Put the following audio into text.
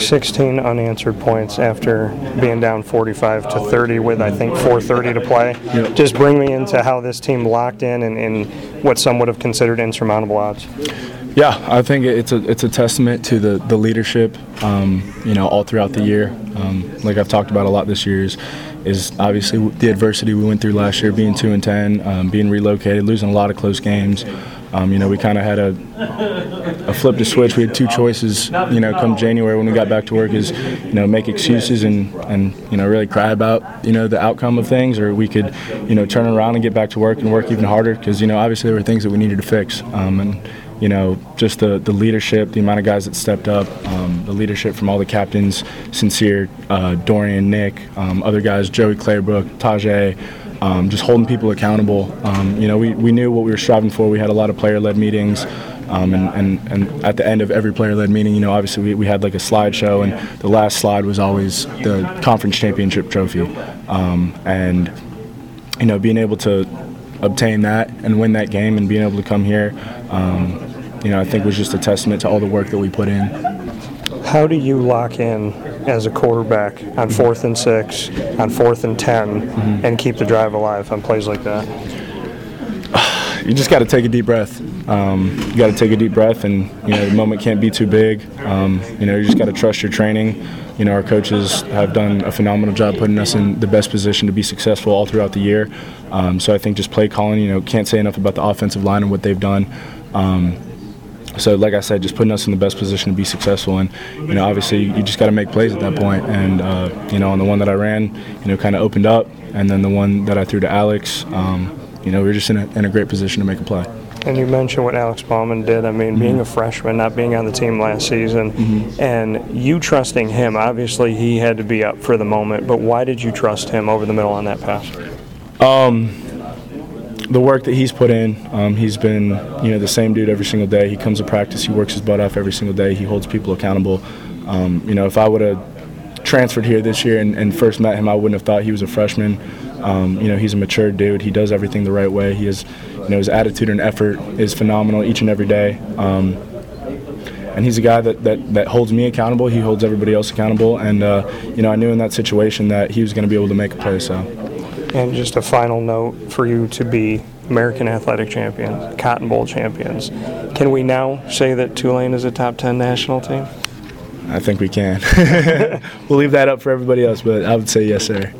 16 unanswered points after being down 45 to 30 with I think 4:30 to play. Yep. Just bring me into how this team locked in and, and what some would have considered insurmountable odds. Yeah, I think it's a it's a testament to the the leadership, um, you know, all throughout the year. Um, like I've talked about a lot this year is is obviously the adversity we went through last year, being two and ten, um, being relocated, losing a lot of close games. Um, you know, we kind of had a a flip to switch. We had two choices. You know, come January when we got back to work, is you know make excuses and and you know really cry about you know the outcome of things, or we could you know turn around and get back to work and work even harder because you know obviously there were things that we needed to fix. Um, and you know, just the, the leadership, the amount of guys that stepped up, um, the leadership from all the captains, Sincere, uh, Dorian, Nick, um, other guys, Joey Claybrook, Tyjae, um, just holding people accountable. Um, you know, we, we knew what we were striving for. We had a lot of player-led meetings. Um, and, and, and at the end of every player-led meeting, you know, obviously we, we had like a slideshow, and the last slide was always the conference championship trophy. Um, and, you know, being able to obtain that and win that game and being able to come here, um, you know, I think was just a testament to all the work that we put in. How do you lock in as a quarterback on fourth and six, on fourth and 10, and keep the drive alive on plays like that? You just got to take a deep breath. Um, you got to take a deep breath, and you know the moment can't be too big. Um, you know, you just got to trust your training. You know, our coaches have done a phenomenal job putting us in the best position to be successful all throughout the year. Um, so I think just play calling. You know, can't say enough about the offensive line and what they've done. Um, so, like I said, just putting us in the best position to be successful, and you know, obviously, you just got to make plays at that point. And uh, you know, on the one that I ran, you know, kind of opened up, and then the one that I threw to Alex, um, you know, we were just in a, in a great position to make a play. And you mentioned what Alex Bauman did. I mean, being a freshman, not being on the team last season, and you trusting him. Obviously, he had to be up for the moment, but why did you trust him over the middle on that pass? The work that he's put in, um, he's been you know the same dude every single day. He comes to practice, he works his butt off every single day. He holds people accountable. Um, you know, if I would have transferred here this year and, and first met him, I wouldn't have thought he was a freshman. Um, you know, he's a mature dude. He does everything the right way. He is, you know, his attitude and effort is phenomenal each and every day. Um, and he's a guy that, that, that holds me accountable. He holds everybody else accountable. And, uh, you know, I knew in that situation that he was going to be able to make a play. So. And just a final note for you to be American Athletic Champions, Cotton Bowl champions. Can we now say that Tulane is a top 10 national team? I think we can. we'll leave that up for everybody else, but I would say yes, sir.